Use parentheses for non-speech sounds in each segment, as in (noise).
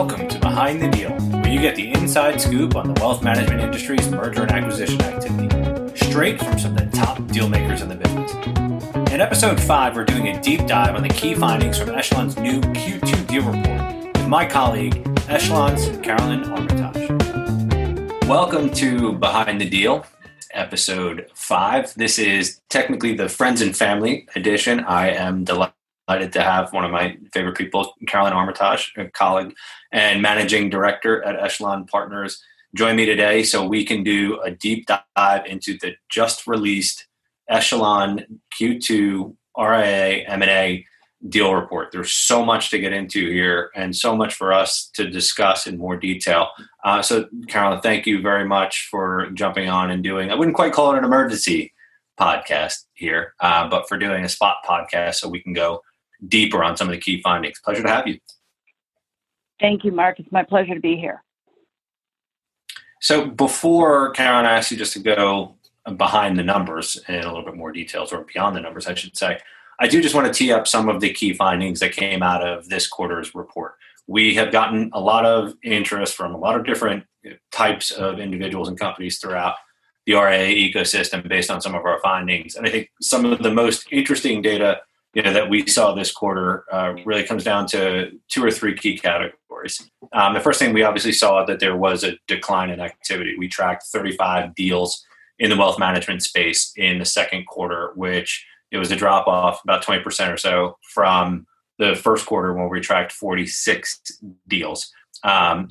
Welcome to Behind the Deal, where you get the inside scoop on the wealth management industry's merger and acquisition activity, straight from some of the top deal makers in the business. In episode 5, we're doing a deep dive on the key findings from Echelon's new Q2 deal report with my colleague, Echelon's Carolyn Armitage. Welcome to Behind the Deal, episode 5. This is technically the Friends and Family edition. I am delighted delighted to have one of my favorite people, Carolyn Armitage, a colleague and managing director at Echelon Partners, join me today so we can do a deep dive into the just released Echelon Q2 RIA M&A deal report. There's so much to get into here and so much for us to discuss in more detail. Uh, so, Carolyn, thank you very much for jumping on and doing, I wouldn't quite call it an emergency podcast here, uh, but for doing a spot podcast so we can go deeper on some of the key findings. Pleasure to have you. Thank you, Mark. It's my pleasure to be here. So before Karen asks you just to go behind the numbers in a little bit more details, or beyond the numbers, I should say, I do just want to tee up some of the key findings that came out of this quarter's report. We have gotten a lot of interest from a lot of different types of individuals and companies throughout the RIA ecosystem based on some of our findings. And I think some of the most interesting data you know, that we saw this quarter uh, really comes down to two or three key categories. Um, the first thing we obviously saw that there was a decline in activity. We tracked 35 deals in the wealth management space in the second quarter, which it was a drop off about 20% or so from the first quarter when we tracked 46 deals. Um,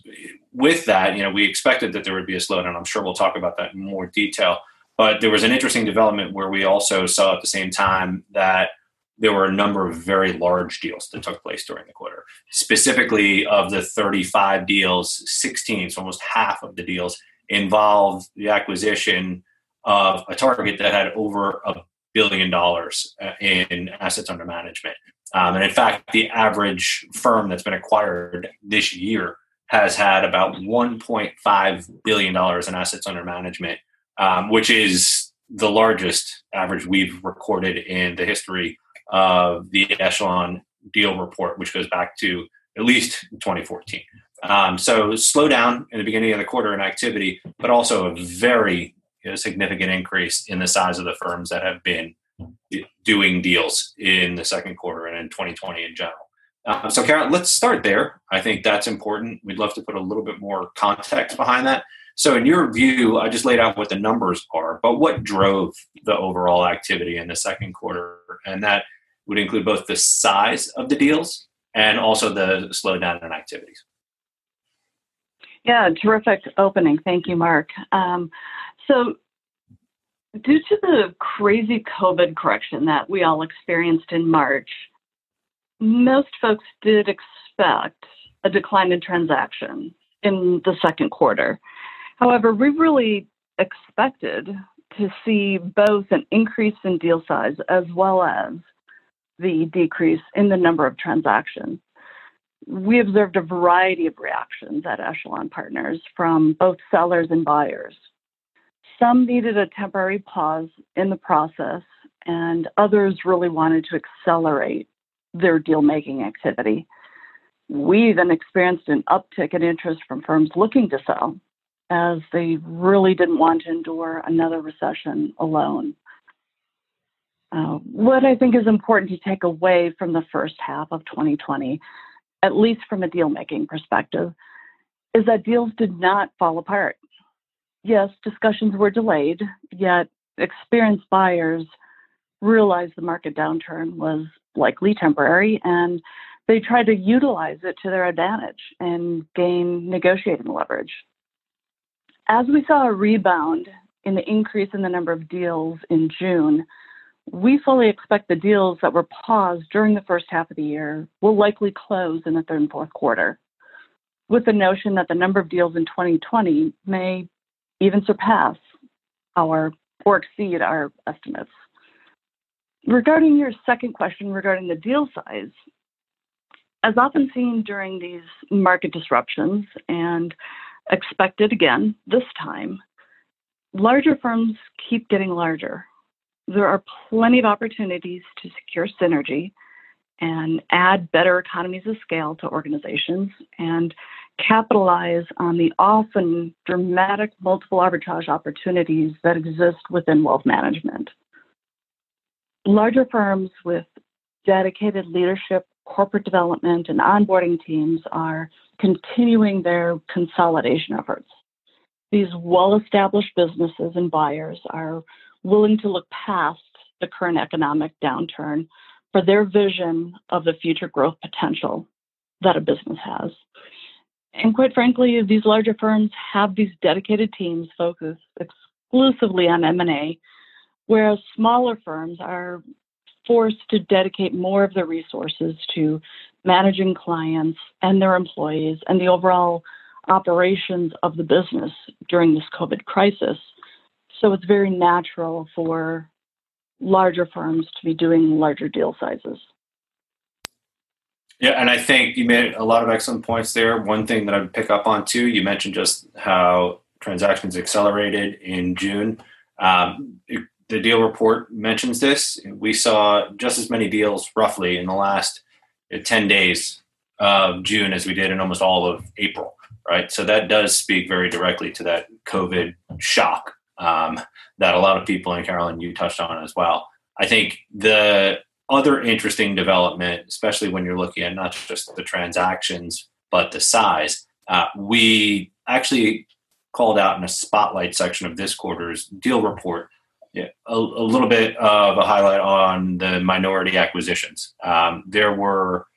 with that, you know, we expected that there would be a slowdown. I'm sure we'll talk about that in more detail. But there was an interesting development where we also saw at the same time that there were a number of very large deals that took place during the quarter. Specifically, of the 35 deals, 16, so almost half of the deals, involved the acquisition of a target that had over a billion dollars uh, in assets under management. Um, and in fact, the average firm that's been acquired this year has had about $1.5 billion in assets under management, um, which is the largest average we've recorded in the history of the Echelon deal report, which goes back to at least 2014. Um, so slowdown in the beginning of the quarter in activity, but also a very you know, significant increase in the size of the firms that have been doing deals in the second quarter and in 2020 in general. Um, so, Karen, let's start there. I think that's important. We'd love to put a little bit more context behind that. So, in your view, I just laid out what the numbers are, but what drove the overall activity in the second quarter? And that would include both the size of the deals and also the slowdown in activities. Yeah, terrific opening. Thank you, Mark. Um, so, due to the crazy COVID correction that we all experienced in March, most folks did expect a decline in transaction in the second quarter. However, we really expected to see both an increase in deal size as well as the decrease in the number of transactions. We observed a variety of reactions at Echelon Partners from both sellers and buyers. Some needed a temporary pause in the process, and others really wanted to accelerate their deal making activity. We then experienced an uptick in interest from firms looking to sell as they really didn't want to endure another recession alone. Uh, what I think is important to take away from the first half of 2020, at least from a deal making perspective, is that deals did not fall apart. Yes, discussions were delayed, yet experienced buyers realized the market downturn was likely temporary and they tried to utilize it to their advantage and gain negotiating leverage. As we saw a rebound in the increase in the number of deals in June, we fully expect the deals that were paused during the first half of the year will likely close in the third and fourth quarter, with the notion that the number of deals in 2020 may even surpass our or exceed our estimates. Regarding your second question regarding the deal size, as often seen during these market disruptions and expected again this time, larger firms keep getting larger there are plenty of opportunities to secure synergy and add better economies of scale to organizations and capitalize on the often dramatic multiple arbitrage opportunities that exist within wealth management. Larger firms with dedicated leadership, corporate development, and onboarding teams are continuing their consolidation efforts. These well established businesses and buyers are willing to look past the current economic downturn for their vision of the future growth potential that a business has. And quite frankly, these larger firms have these dedicated teams focused exclusively on M&A, whereas smaller firms are forced to dedicate more of their resources to managing clients and their employees and the overall operations of the business during this COVID crisis. So it's very natural for larger firms to be doing larger deal sizes. Yeah, and I think you made a lot of excellent points there. One thing that I would pick up on too, you mentioned just how transactions accelerated in June. Um, it, the deal report mentions this. We saw just as many deals roughly in the last uh, 10 days of June as we did in almost all of April, right? So that does speak very directly to that COVID shock um, that a lot of people, in Carolyn, you touched on as well. I think the other interesting development, especially when you're looking at not just the transactions, but the size, uh, we actually called out in a spotlight section of this quarter's deal report a, a, little bit of a highlight on the minority acquisitions. Um, there were,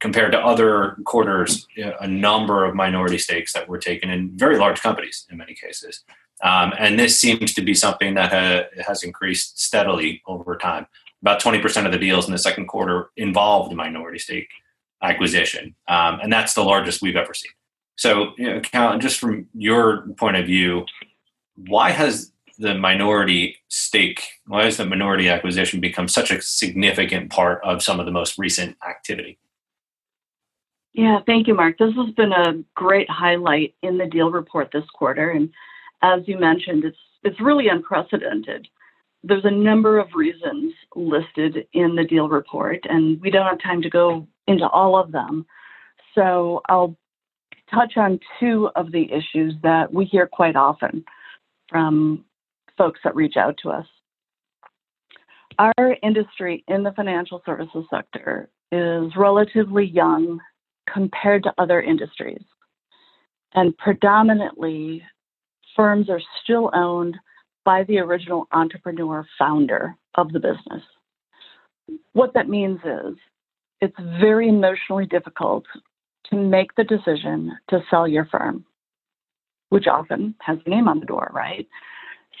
compared to other quarters, a number of minority stakes that were taken in very large companies in many cases. Um, and this seems to be something that ha- has increased steadily over time. About 20% of the deals in the second quarter involved minority stake acquisition. Um, and that's the largest we've ever seen. So, you know, Cal, just from your point of view, why has the minority stake, why has the minority acquisition become such a significant part of some of the most recent activity? Yeah, thank you, Mark. This has been a great highlight in the deal report this quarter. And as you mentioned, it's it's really unprecedented. There's a number of reasons listed in the deal report, and we don't have time to go into all of them. So I'll touch on two of the issues that we hear quite often from folks that reach out to us. Our industry in the financial services sector is relatively young compared to other industries. And predominantly firms are still owned by the original entrepreneur founder of the business. What that means is it's very emotionally difficult to make the decision to sell your firm, which often has a name on the door, right?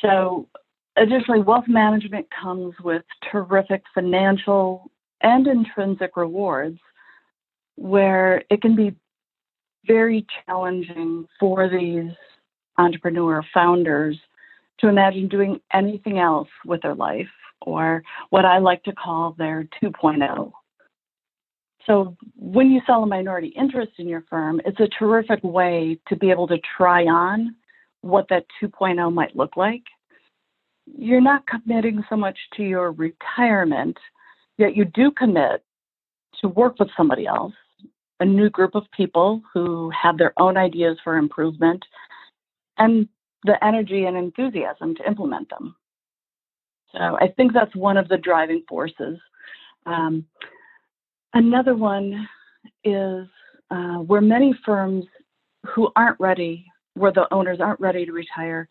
So, additionally, wealth management comes with terrific financial and intrinsic rewards where it can be very challenging for these entrepreneur founders to imagine doing anything else with their life or what I like to call their 2.0. So, when you sell a minority interest in your firm, it's a terrific way to be able to try on what that 2.0 might look like. You're not committing so much to your retirement, yet you do commit to work with somebody else, a new group of people who have their own ideas for improvement and the energy and enthusiasm to implement them. So I think that's one of the driving forces. Um, another one is uh, where many firms who aren't ready, where the owners aren't ready to retire,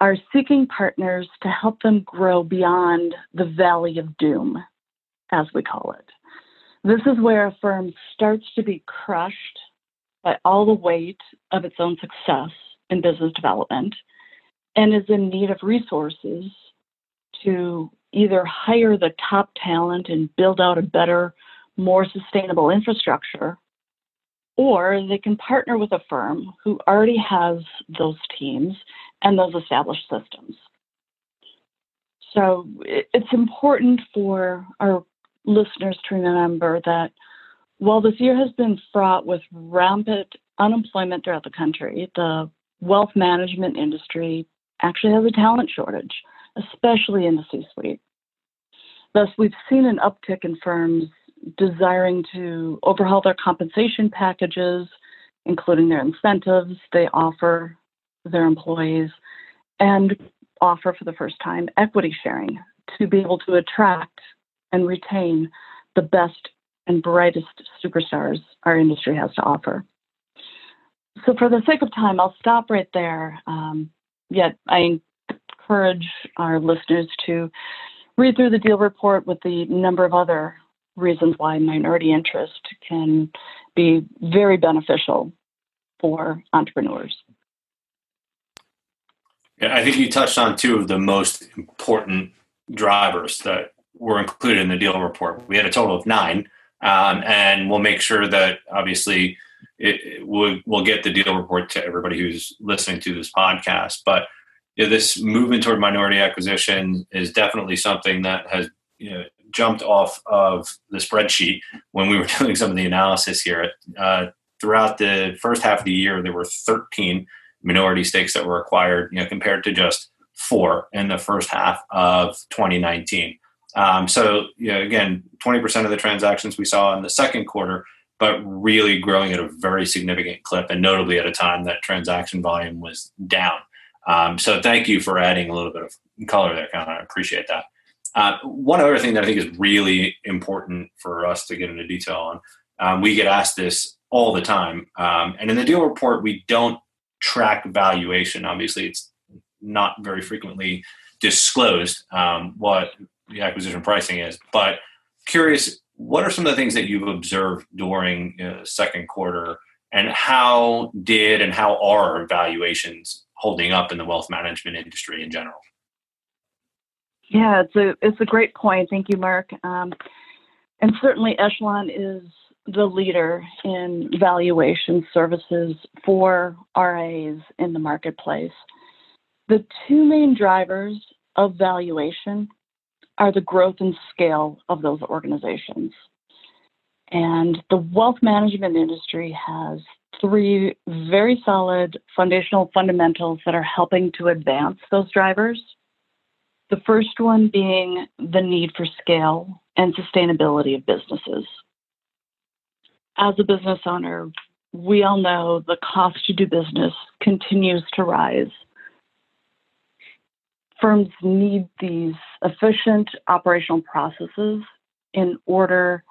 are seeking partners to help them grow beyond the valley of doom, as we call it. This is where a firm starts to be crushed by all the weight of its own success in business development and is in need of resources to either hire the top talent and build out a better, more sustainable infrastructure, or they can partner with a firm who already has those teams and those established systems. So it's important for our listeners to remember that while this year has been fraught with rampant unemployment throughout the country, the wealth management industry actually has a talent shortage, especially in the C suite. Thus, we've seen an uptick in firms desiring to overhaul their compensation packages, including their incentives they offer their employees, and offer for the first time equity sharing to be able to attract and retain the best and brightest superstars our industry has to offer. So, for the sake of time, I'll stop right there. Um, yet, I encourage our listeners to read through the deal report with the number of other reasons why minority interest can be very beneficial for entrepreneurs. Yeah, I think you touched on two of the most important drivers that were included in the deal report. We had a total of nine, um, and we'll make sure that obviously it, we'll, we'll get the deal report to everybody who's listening to this podcast. But you know, this movement toward minority acquisition is definitely something that has you know, jumped off of the spreadsheet when we were (laughs) doing some of the analysis here. Uh, throughout the first half of the year, there were 13 minority stakes that were acquired, you know, compared to just four in the first half of 2019. Um, so, you know, again, 20% of the transactions we saw in the second quarter, but really growing at a very significant clip, and notably at a time that transaction volume was down. Um, so, thank you for adding a little bit of color there, Connor. I appreciate that. Uh, one other thing that I think is really important for us to get into detail on, um, we get asked this all the time, um, and in the deal report, we don't track valuation. Obviously, it's not very frequently disclosed um, what the acquisition pricing is. But curious, what are some of the things that you've observed during uh, second quarter, and how did and how are valuations holding up in the wealth management industry in general? Yeah, it's a it's a great point. Thank you, Mark. Um, and certainly, Echelon is the leader in valuation services for RIAs in the marketplace. The two main drivers of valuation are the growth and scale of those organizations. And the wealth management industry has three very solid foundational fundamentals that are helping to advance those drivers. The first one being the need for scale and sustainability of businesses. As a business owner, we all know the cost to do business continues to rise firms need these efficient operational processes. In order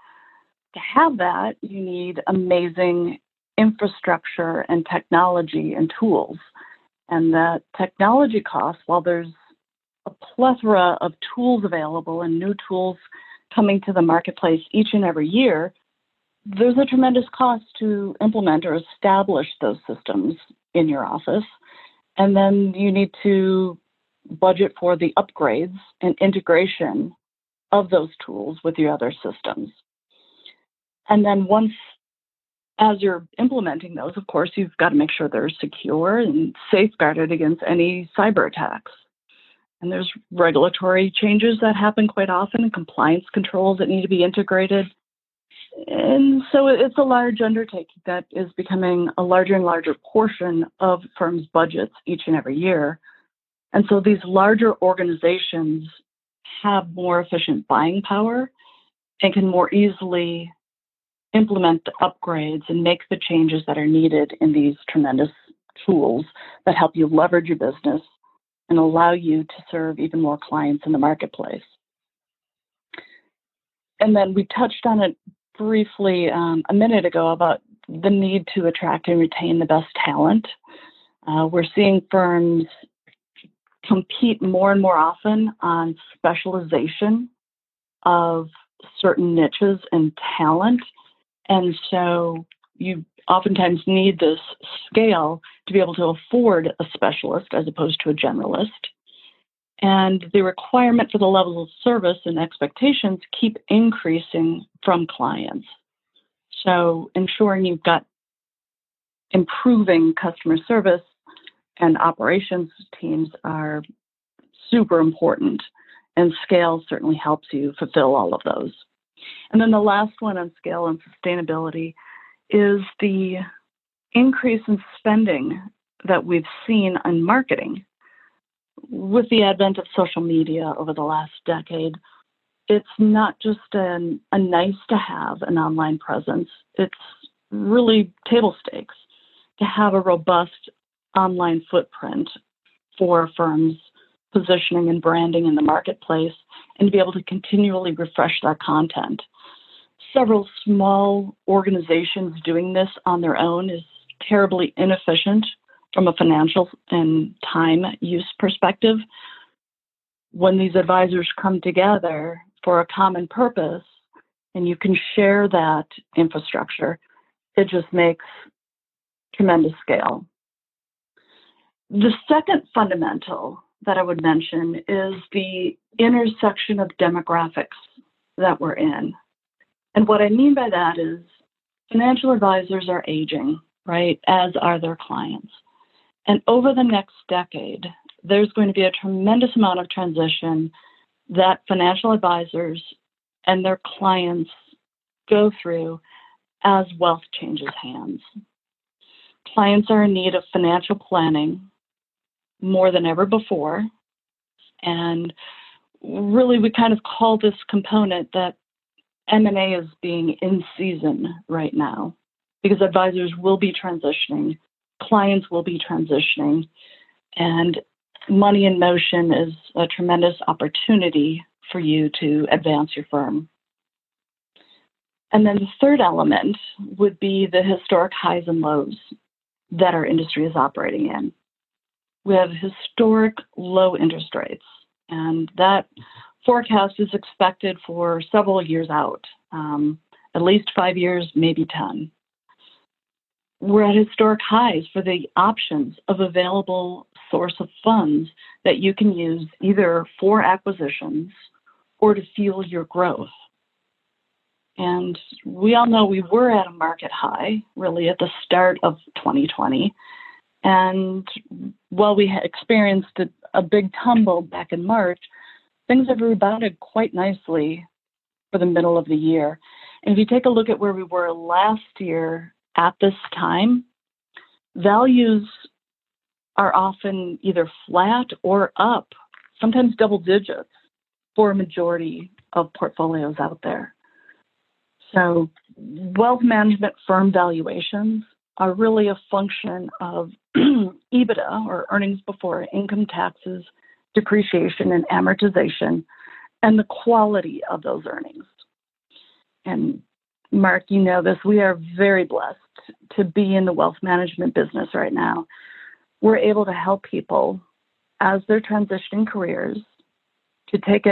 to have that, you need amazing infrastructure and technology and tools. And that technology costs, while there's a plethora of tools available and new tools coming to the marketplace each and every year, there's a tremendous cost to implement or establish those systems in your office. And then you need to budget for the upgrades and integration of those tools with your other systems. And then once, as you're implementing those, of course, you've got to make sure they're secure and safeguarded against any cyber attacks. And there's regulatory changes that happen quite often and compliance controls that need to be integrated. And so it's a large undertaking that is becoming a larger and larger portion of firms' budgets each and every year. And so these larger organizations have more efficient buying power and can more easily implement the upgrades and make the changes that are needed in these tremendous tools that help you leverage your business and allow you to serve even more clients in the marketplace. And then we touched on it briefly um, a minute ago about the need to attract and retain the best talent. Uh, we're seeing firms compete more and more often on specialization of certain niches and talent. And so you oftentimes need this scale to be able to afford a specialist as opposed to a generalist. And the requirement for the level of service and expectations keep increasing from clients. So ensuring you've got improving customer service and operations teams are super important, and scale certainly helps you fulfill all of those. And then the last one on scale and sustainability is the increase in spending that we've seen on marketing. With the advent of social media over the last decade, it's not just an, a nice to have an online presence, it's really table stakes to have a robust online footprint for firms positioning and branding in the marketplace and to be able to continually refresh that content. Several small organizations doing this on their own is terribly inefficient from a financial and time use perspective. When these advisors come together for a common purpose and you can share that infrastructure, it just makes tremendous scale. The second fundamental that I would mention is the intersection of demographics that we're in. And what I mean by that is financial advisors are aging, right, as are their clients. And over the next decade, there's going to be a tremendous amount of transition that financial advisors and their clients go through as wealth changes hands. Clients are in need of financial planning more than ever before. And really, we kind of call this component that M&A is being in season right now because advisors will be transitioning, clients will be transitioning, and money in motion is a tremendous opportunity for you to advance your firm. And then the third element would be the historic highs and lows that our industry is operating in. We have historic low interest rates, and that forecast is expected for several years out, um, at least five years, maybe 10. We're at historic highs for the options of available source of funds that you can use either for acquisitions or to fuel your growth. And we all know we were at a market high, really, at the start of 2020. And while we experienced a, a big tumble back in March, things have rebounded quite nicely for the middle of the year. And if you take a look at where we were last year at this time, values are often either flat or up, sometimes double digits for a majority of portfolios out there. So, wealth management firm valuations are really a function of (clears throat) EBITDA or earnings before income taxes, depreciation, and amortization, and the quality of those earnings. And Mark, you know this, we are very blessed to be in the wealth management business right now. We're able to help people as they're transitioning careers to take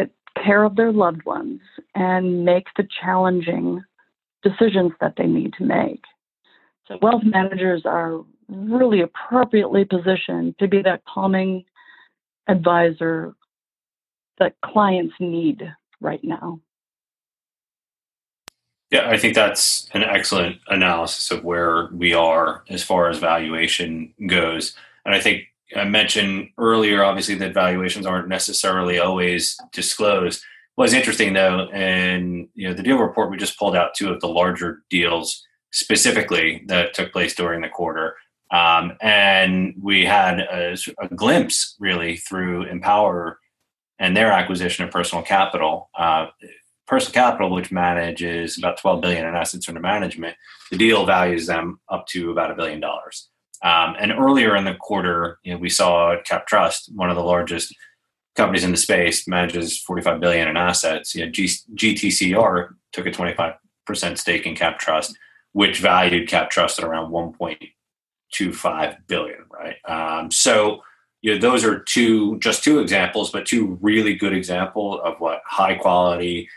care of their loved ones and make the challenging decisions that they need to make. So, wealth managers are really appropriately positioned to be that calming advisor that clients need right now. Yeah, I think that's an excellent analysis of where we are as far as valuation goes. And I think I mentioned earlier, obviously, that valuations aren't necessarily always disclosed. Was interesting though, and you know, the deal report we just pulled out two of the larger deals specifically that took place during the quarter. Um, and we had a, a, glimpse really through Empower and their acquisition of Personal Capital. Uh, Personal Capital, which manages about 12 billion in assets under management, the deal values them up to about a billion dollars. Um, and earlier in the quarter, you know, we saw CapTrust, one of the largest companies in the space, manages 45 billion in assets. You know, G- GTCR took a 25% stake in CapTrust, which valued CapTrust at around 1.25 billion. Right. Um, so you know, those are two, just two examples, but two really good examples of what high quality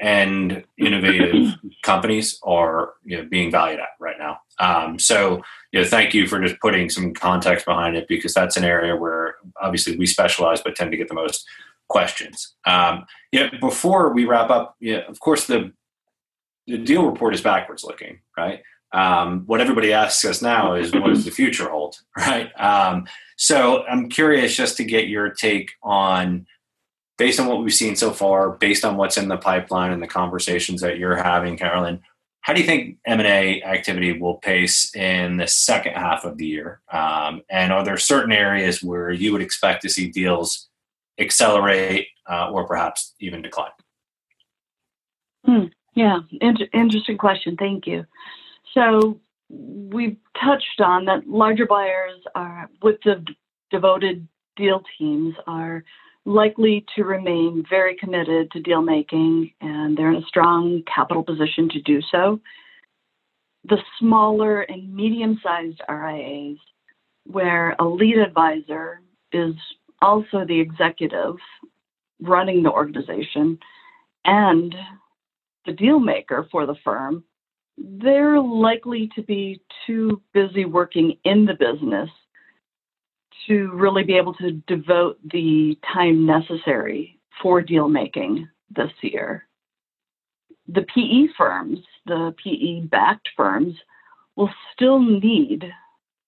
and innovative (clears throat) companies are you know, being valued at right now. Um, so, you know, thank you for just putting some context behind it because that's an area where obviously we specialize but tend to get the most questions. Um, yeah, before we wrap up, yeah, of course the the deal report is backwards looking, right? Um, what everybody asks us now is what does the future hold, (laughs) right? Um, so I'm curious just to get your take on based on what we've seen so far, based on what's in the pipeline and the conversations that you're having, Carolyn, how do you think M&A activity will pace in the second half of the year? Um, and are there certain areas where you would expect to see deals accelerate uh, or perhaps even decline? Hmm. Yeah, Inter- interesting question. Thank you. So we've touched on that larger buyers are with the devoted deal teams are likely to remain very committed to deal making and they're in a strong capital position to do so. The smaller and medium sized RIAs, where a lead advisor is also the executive running the organization and the deal maker for the firm, they're likely to be too busy working in the business to really be able to devote the time necessary for deal making this year. The PE firms, the PE backed firms, will still need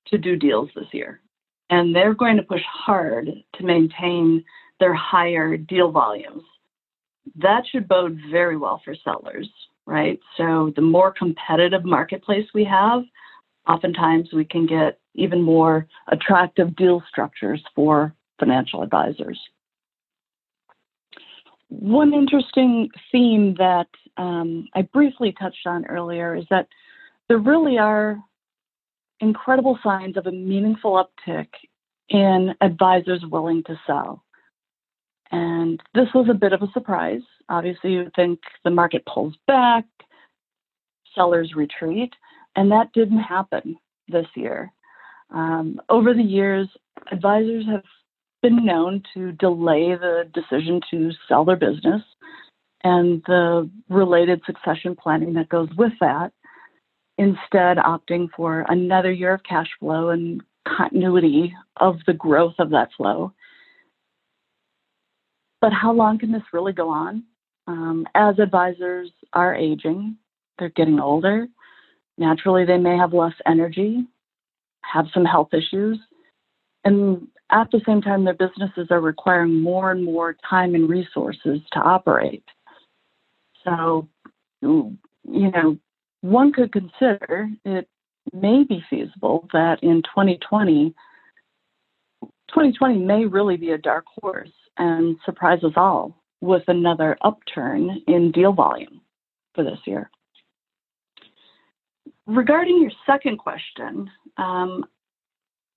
to do deals this year. And they're going to push hard to maintain their higher deal volumes. That should bode very well for sellers, right? So the more competitive marketplace we have, oftentimes we can get even more attractive deal structures for financial advisors. One interesting theme that um, I briefly touched on earlier is that there really are incredible signs of a meaningful uptick in advisors willing to sell. And this was a bit of a surprise. Obviously, you think the market pulls back, sellers retreat, and that didn't happen this year. Um, over the years, advisors have been known to delay the decision to sell their business and the related succession planning that goes with that, instead, opting for another year of cash flow and continuity of the growth of that flow. But how long can this really go on? Um, as advisors are aging, they're getting older. Naturally, they may have less energy, have some health issues, and at the same time, their businesses are requiring more and more time and resources to operate. So, you know, one could consider it may be feasible that in 2020, 2020 may really be a dark horse and surprise us all with another upturn in deal volume for this year. Regarding your second question, um,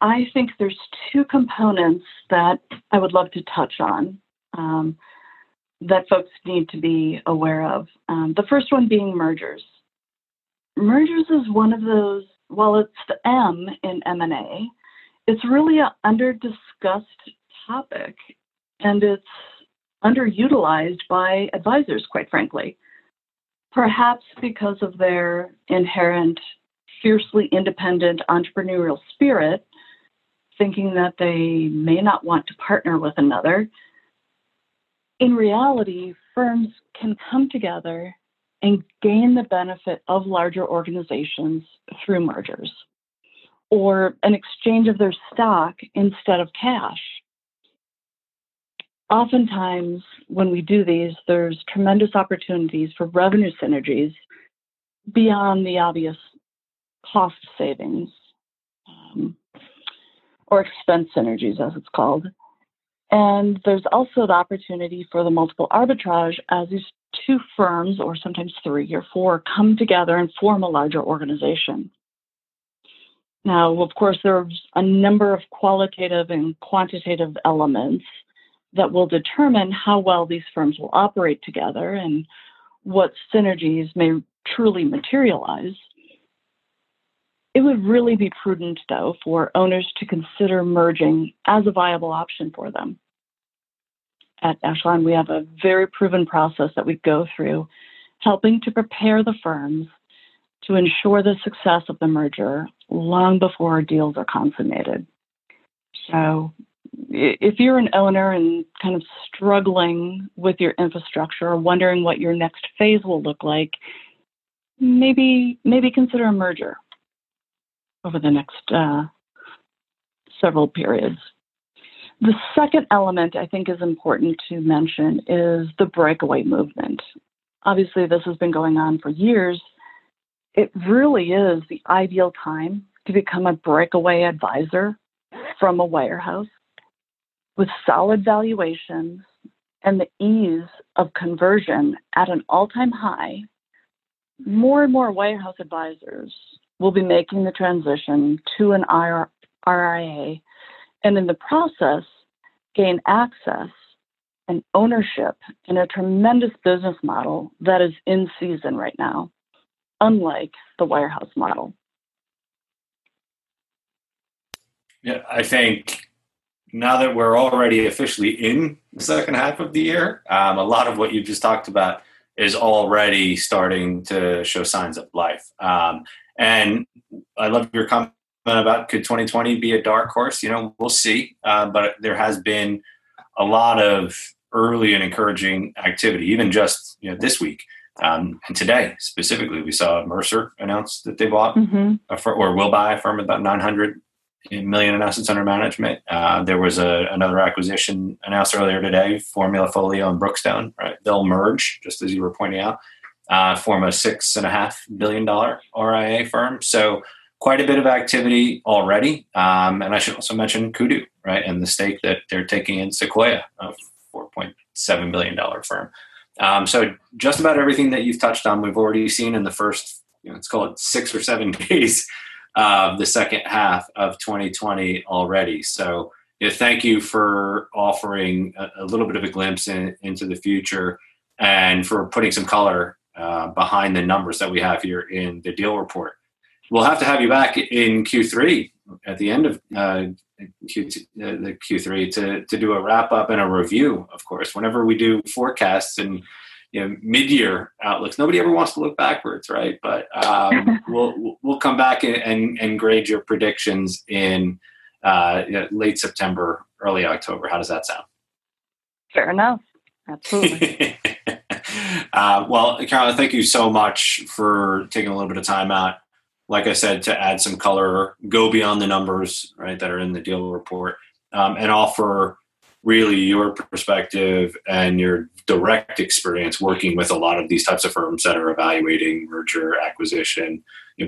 I think there's two components that I would love to touch on um, that folks need to be aware of. Um, the first one being mergers. Mergers is one of those. Well, it's the M in M&A. It's really an under-discussed topic, and it's underutilized by advisors, quite frankly. Perhaps because of their inherent fiercely independent entrepreneurial spirit, thinking that they may not want to partner with another. In reality, firms can come together and gain the benefit of larger organizations through mergers or an exchange of their stock instead of cash. Oftentimes, when we do these, there's tremendous opportunities for revenue synergies beyond the obvious cost savings um, or expense synergies, as it's called. And there's also the opportunity for the multiple arbitrage as these two firms, or sometimes three or four, come together and form a larger organization. Now, of course, there's a number of qualitative and quantitative elements that will determine how well these firms will operate together and what synergies may truly materialize. It would really be prudent, though, for owners to consider merging as a viable option for them. At Echelon, we have a very proven process that we go through, helping to prepare the firms to ensure the success of the merger long before deals are consummated. So, if you're an owner and kind of struggling with your infrastructure or wondering what your next phase will look like, maybe maybe consider a merger over the next uh, several periods. The second element I think is important to mention is the breakaway movement. Obviously, this has been going on for years. It really is the ideal time to become a breakaway advisor from a wirehouse with solid valuations and the ease of conversion at an all time high, more and more wirehouse advisors will be making the transition to an RIA and in the process gain access and ownership in a tremendous business model that is in season right now, unlike the wirehouse model. Yeah, I think now that we're already officially in the second half of the year, um, a lot of what you just talked about is already starting to show signs of life. Um, and I love your comment about could 2020 be a dark horse? You know, we'll see. Uh, but there has been a lot of early and encouraging activity, even just you know this week um, and today specifically. We saw Mercer announce that they bought mm-hmm. a, or will buy a firm about 900 million in assets under management. Uh, there was a, another acquisition announced earlier today, Formula Folio and Brookstone. Right, they'll merge, just as you were pointing out, uh, form a six and a half billion dollar RIA firm. So quite a bit of activity already. Um, and I should also mention Kudu, right, and the stake that they're taking in Sequoia, a four point seven billion dollar firm. Um, so just about everything that you've touched on, we've already seen in the first, you know, let's call it six or seven (laughs) days of the second half of 2020 already. So, you know, thank you for offering a, a little bit of a glimpse in, into the future and for putting some color uh, behind the numbers that we have here in the deal report. We'll have to have you back in Q3 at the end of uh, Q2, uh, the Q3 to, to do a wrap up and a review, of course. Whenever we do forecasts and you know, mid-year outlooks. Nobody ever wants to look backwards, right? But um, (laughs) we'll we'll come back and, and, and grade your predictions in uh, you know, late September, early October. How does that sound? Fair enough. Absolutely. (laughs) uh, well, Carolyn, thank you so much for taking a little bit of time out. Like I said, to add some color, go beyond the numbers, right, that are in the deal report, um, and offer really your perspective and your direct experience working with a lot of these types of firms that are evaluating merger, acquisition,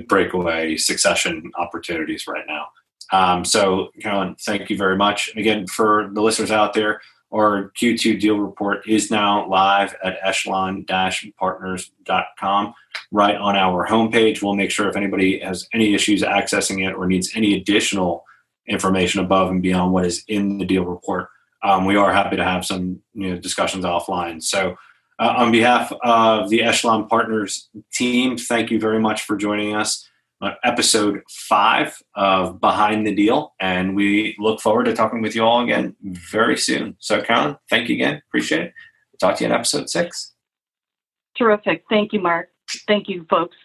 breakaway, succession opportunities right now. Um, so, Carolyn, thank you very much. Again, for the listeners out there, our Q2 deal report is now live at echelon-partners.com right on our homepage. We'll make sure if anybody has any issues accessing it or needs any additional information above and beyond what is in the deal report, um, we are happy to have some you know, discussions offline. So, uh, on behalf of the Echelon Partners team, thank you very much for joining us on episode five of Behind the Deal. And we look forward to talking with you all again very soon. So, Carolyn, thank you again. Appreciate it. Talk to you in episode six. Terrific. Thank you, Mark. Thank you, folks.